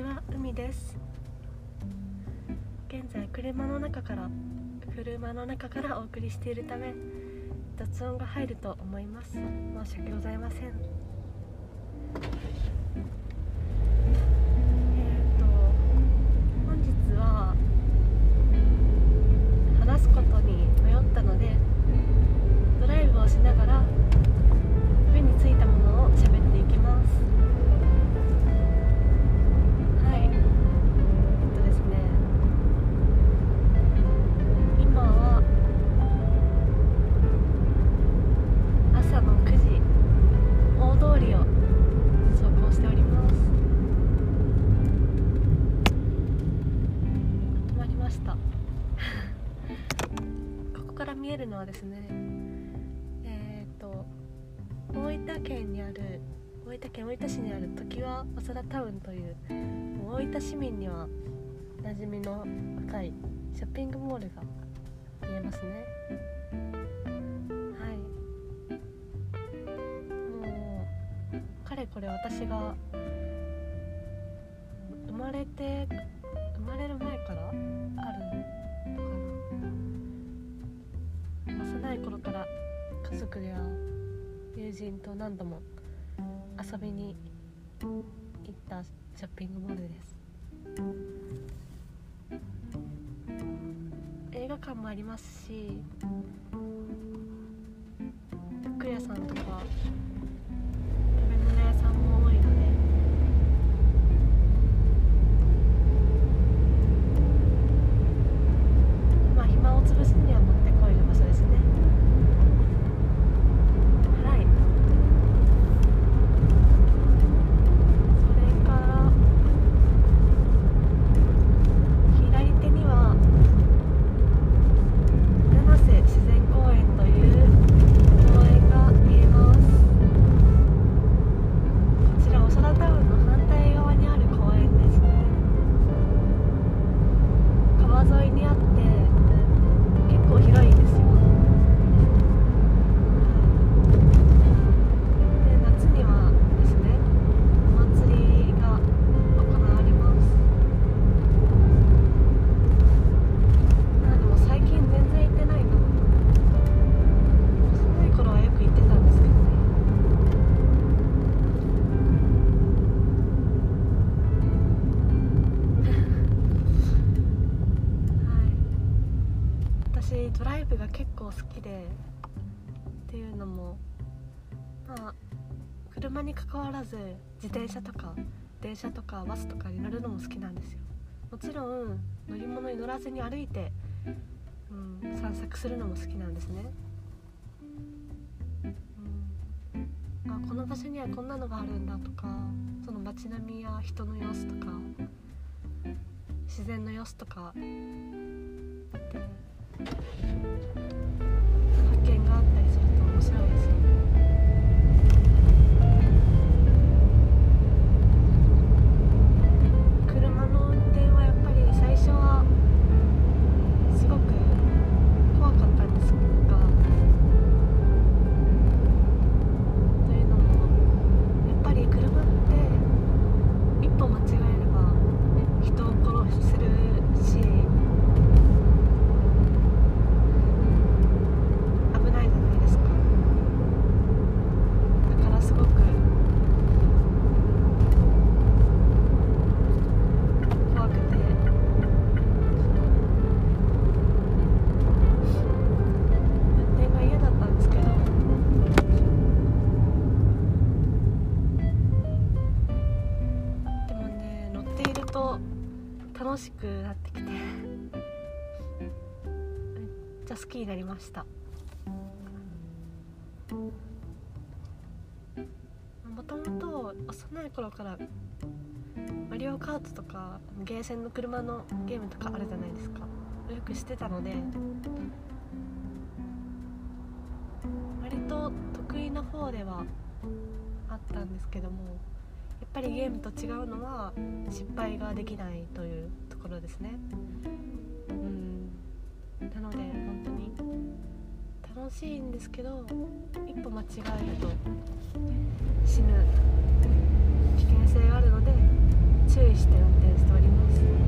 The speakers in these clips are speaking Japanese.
ちは海です。現在車の中から車の中からお送りしているため雑音が入ると思います。申し訳ございません。ますね。はい。もうかれこれ私が生まれて生まれる前からあるのかな。幼い頃から家族や友人と何度も遊びに行ったショッピングモールです。もありますし。ず自転車とか電車とかバスとかに乗るのも好きなんですよ。もちろん乗り物に乗らずに歩いて、うん、散策するのも好きなんですね、うん、あこの場所にはこんなのがあるんだとかその街並みや人の様子とか自然の様子とかで発見があったりすると面白いですよね。ました。もともと幼い頃からマリオカートとかゲーセンの車のゲームとかあるじゃないですか。よく知ってたので割と得意な方ではあったんですけどもやっぱりゲームと違うのは失敗ができないというところですね。うん。なのでしいんですけど一歩間違えると死ぬ危険性があるので注意して運転しております。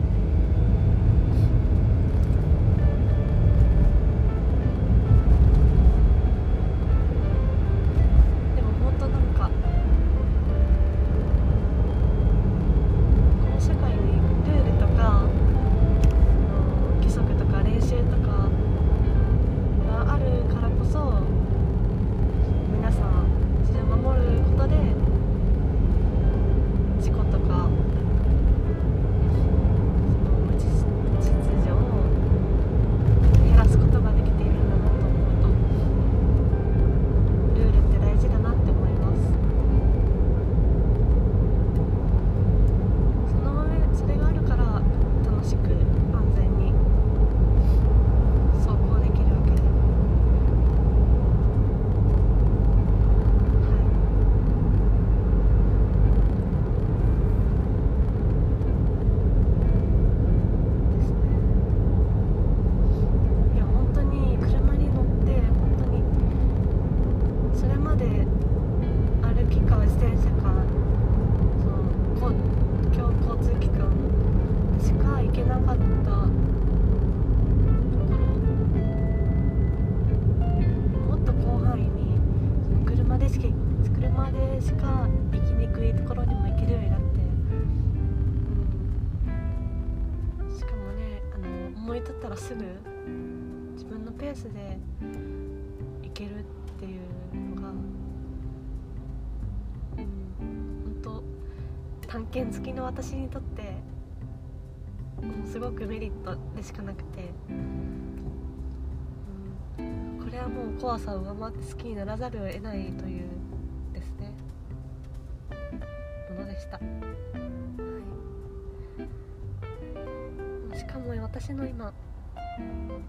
原付きの私にとってもうすごくメリットでしかなくて、うん、これはもう怖さを上回って好きにならざるを得ないというですね。ものでした、はい、しかも私の今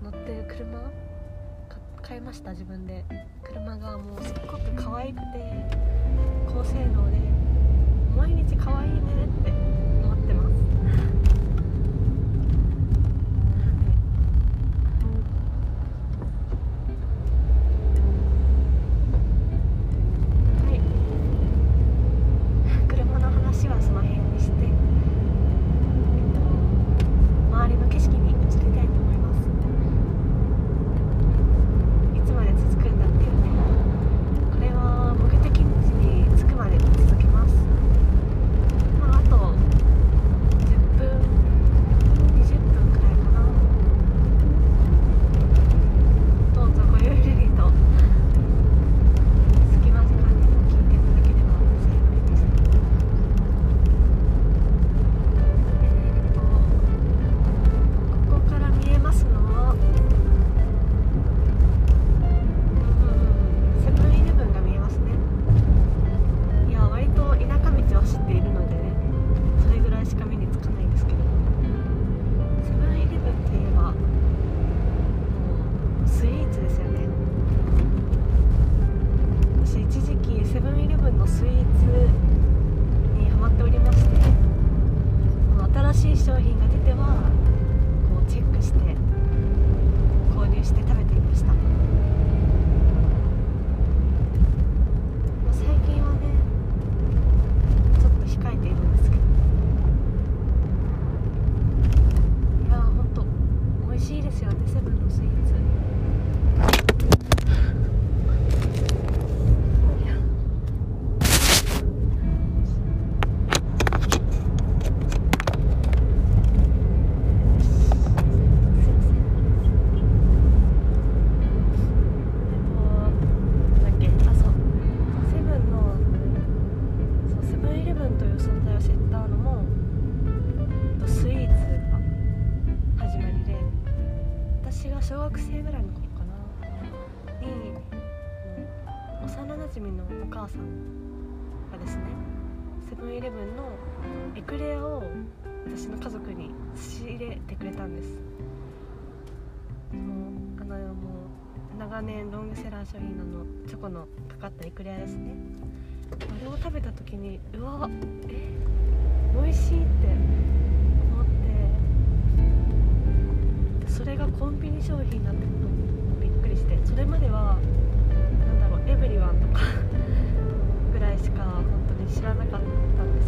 乗ってる車買いました自分で。車がもうすっごく可愛くて高性能で毎日可愛い時にうわえ美味しいって思ってそれがコンビニ商品になってるのにびっくりしてそれまでは何だろうエブリワンとか ぐらいしか本当に知らなかったんです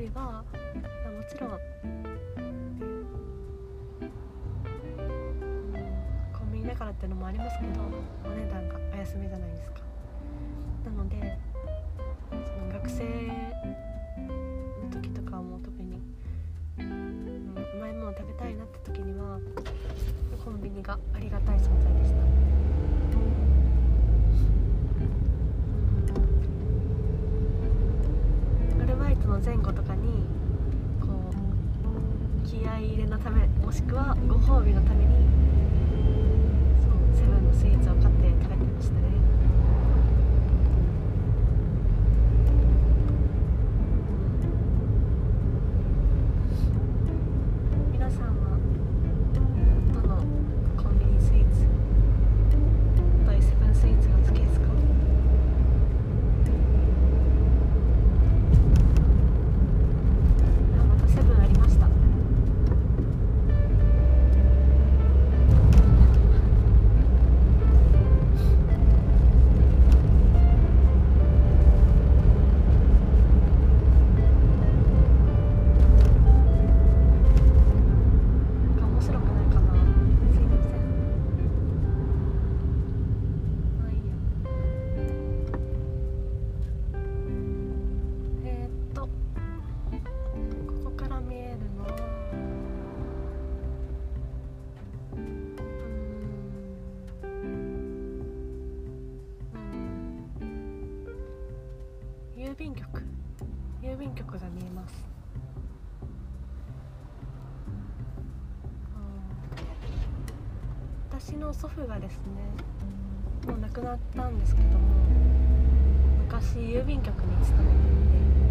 你放啊。もしくはご褒美のためにそうセブンのスイーツを買って食べてましたね。私の祖父がですねもう亡くなったんですけども昔郵便局に勤めていて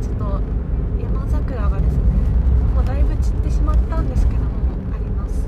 ちょっと山桜がですねもうだいぶ散ってしまったんですけどもあります。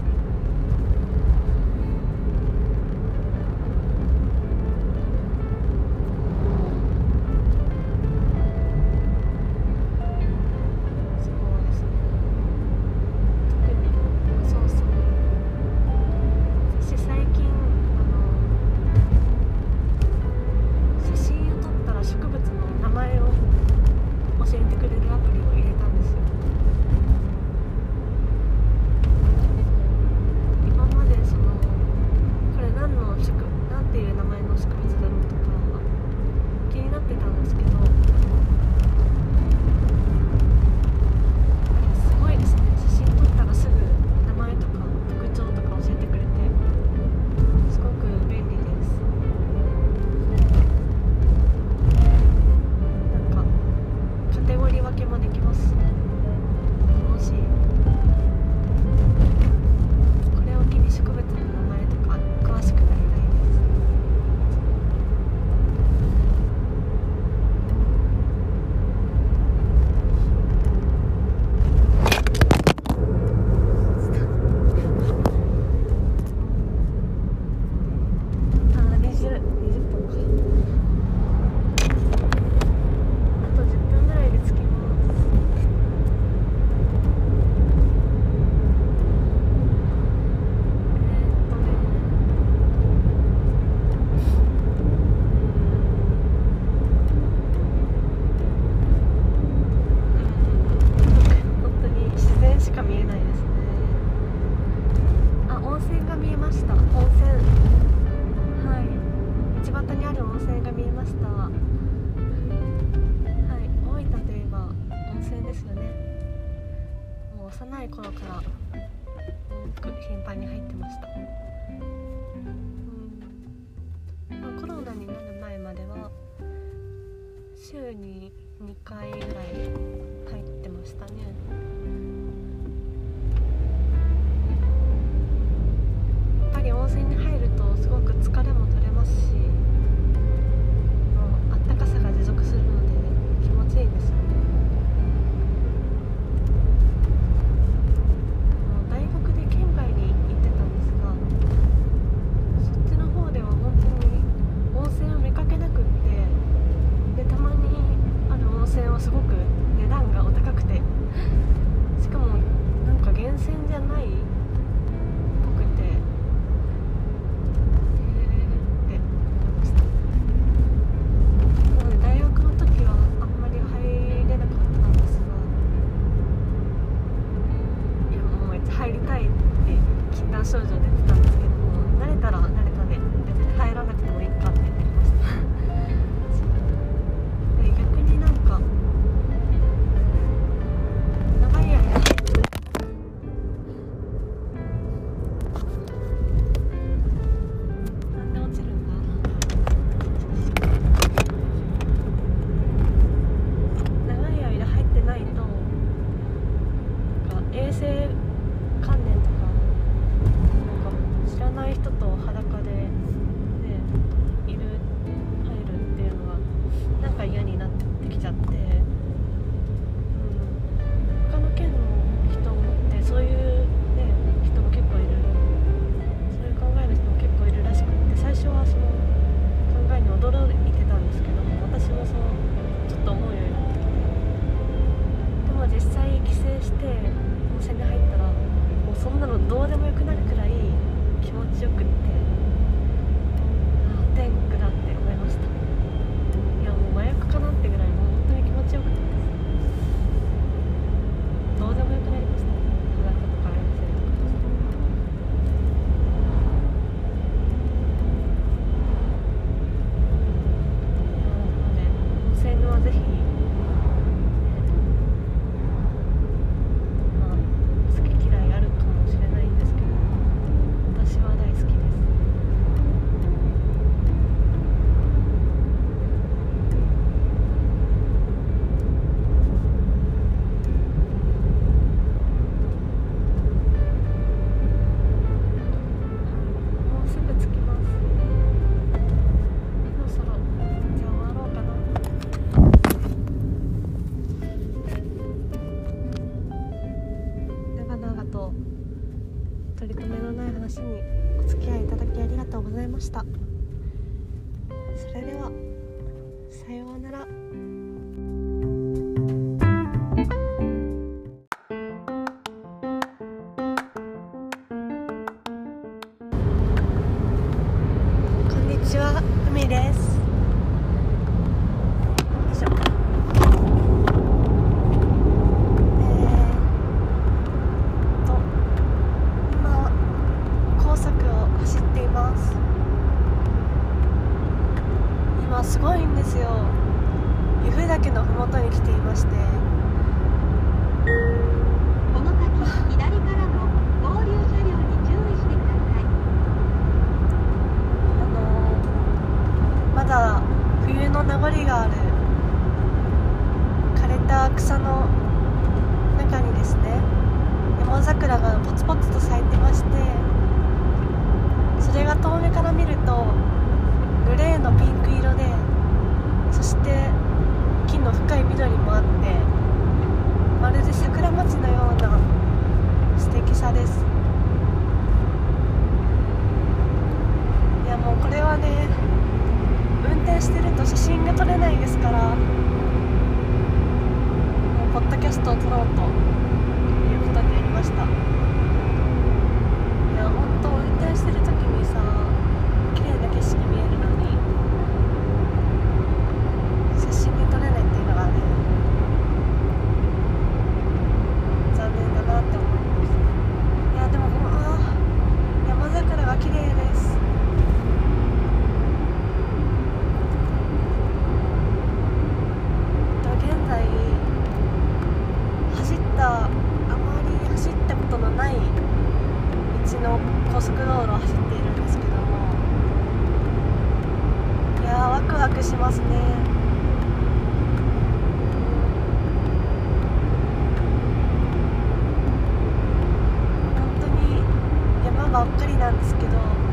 ばっかりなんですけど。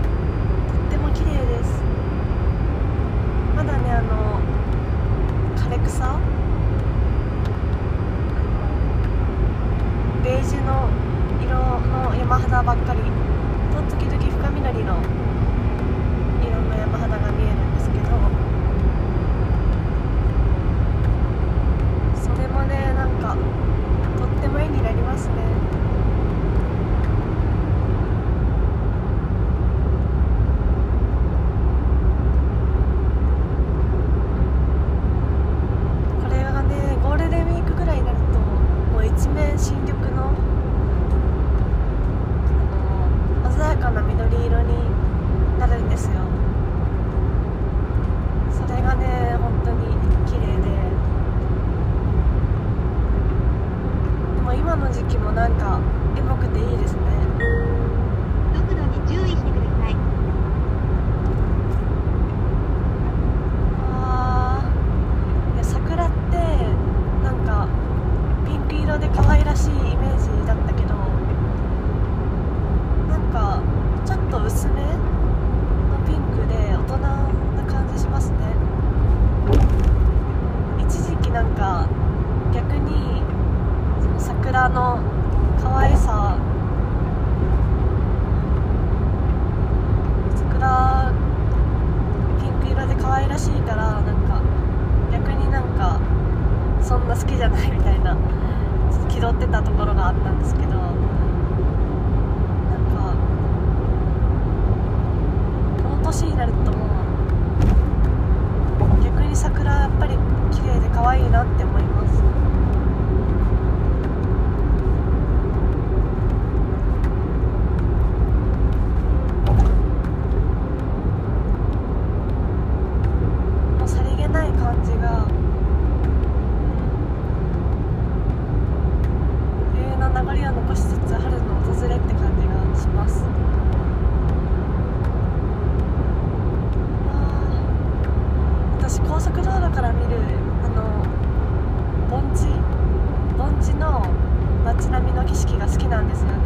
景色が好きなんですよね。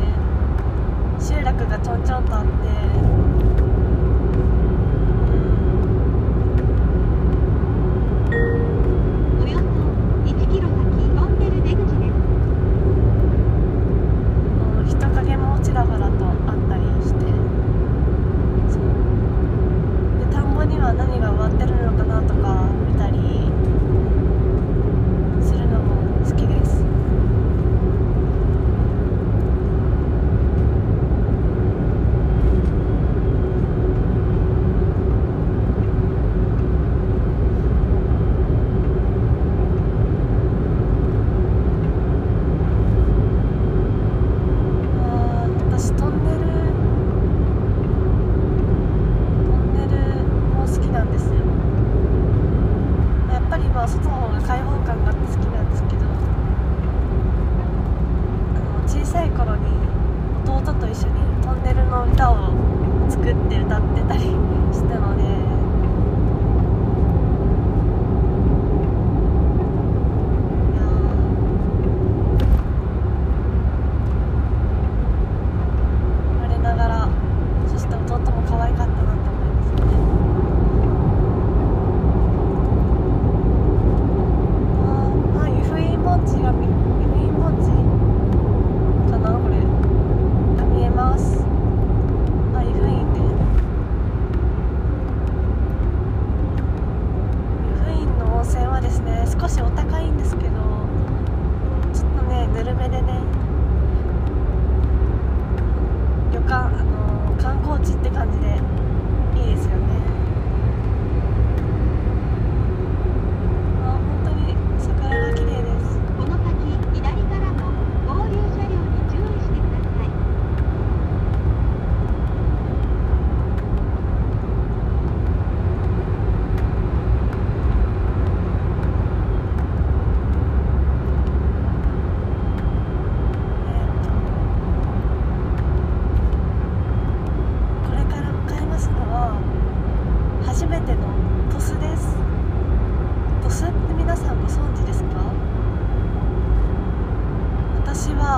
集落がちょんちょんとあって。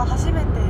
初めて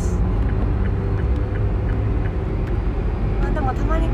です、まあ、でもたまに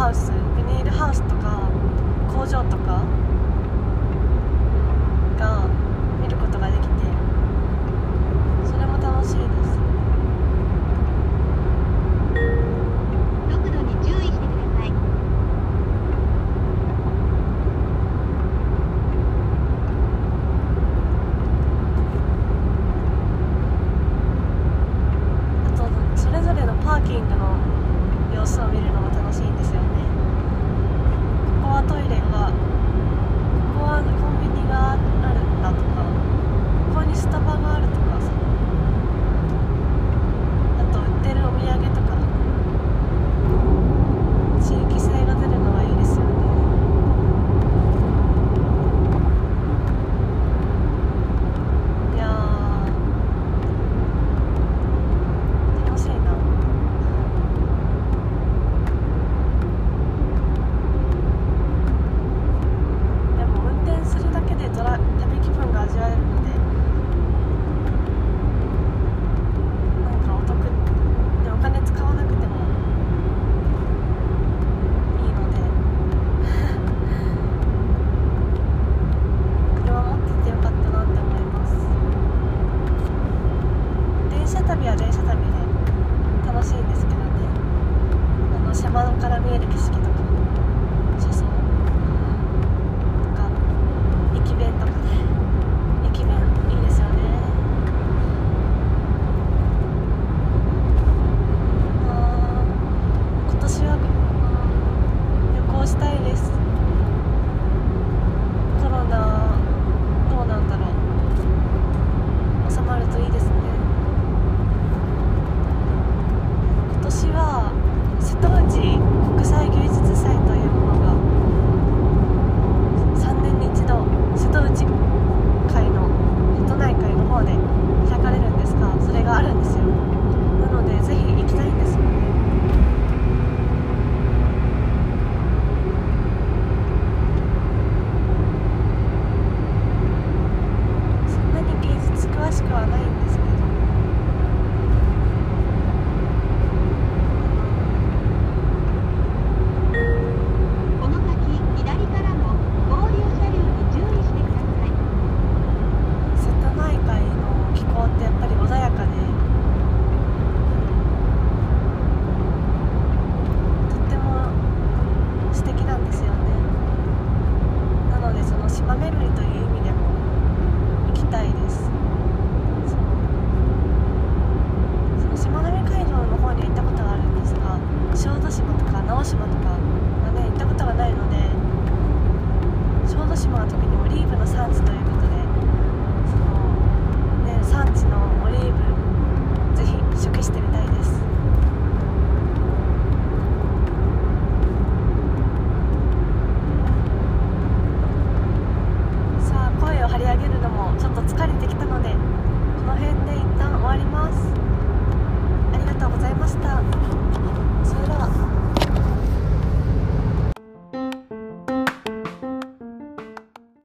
ハウスビニールハウスとか工場とか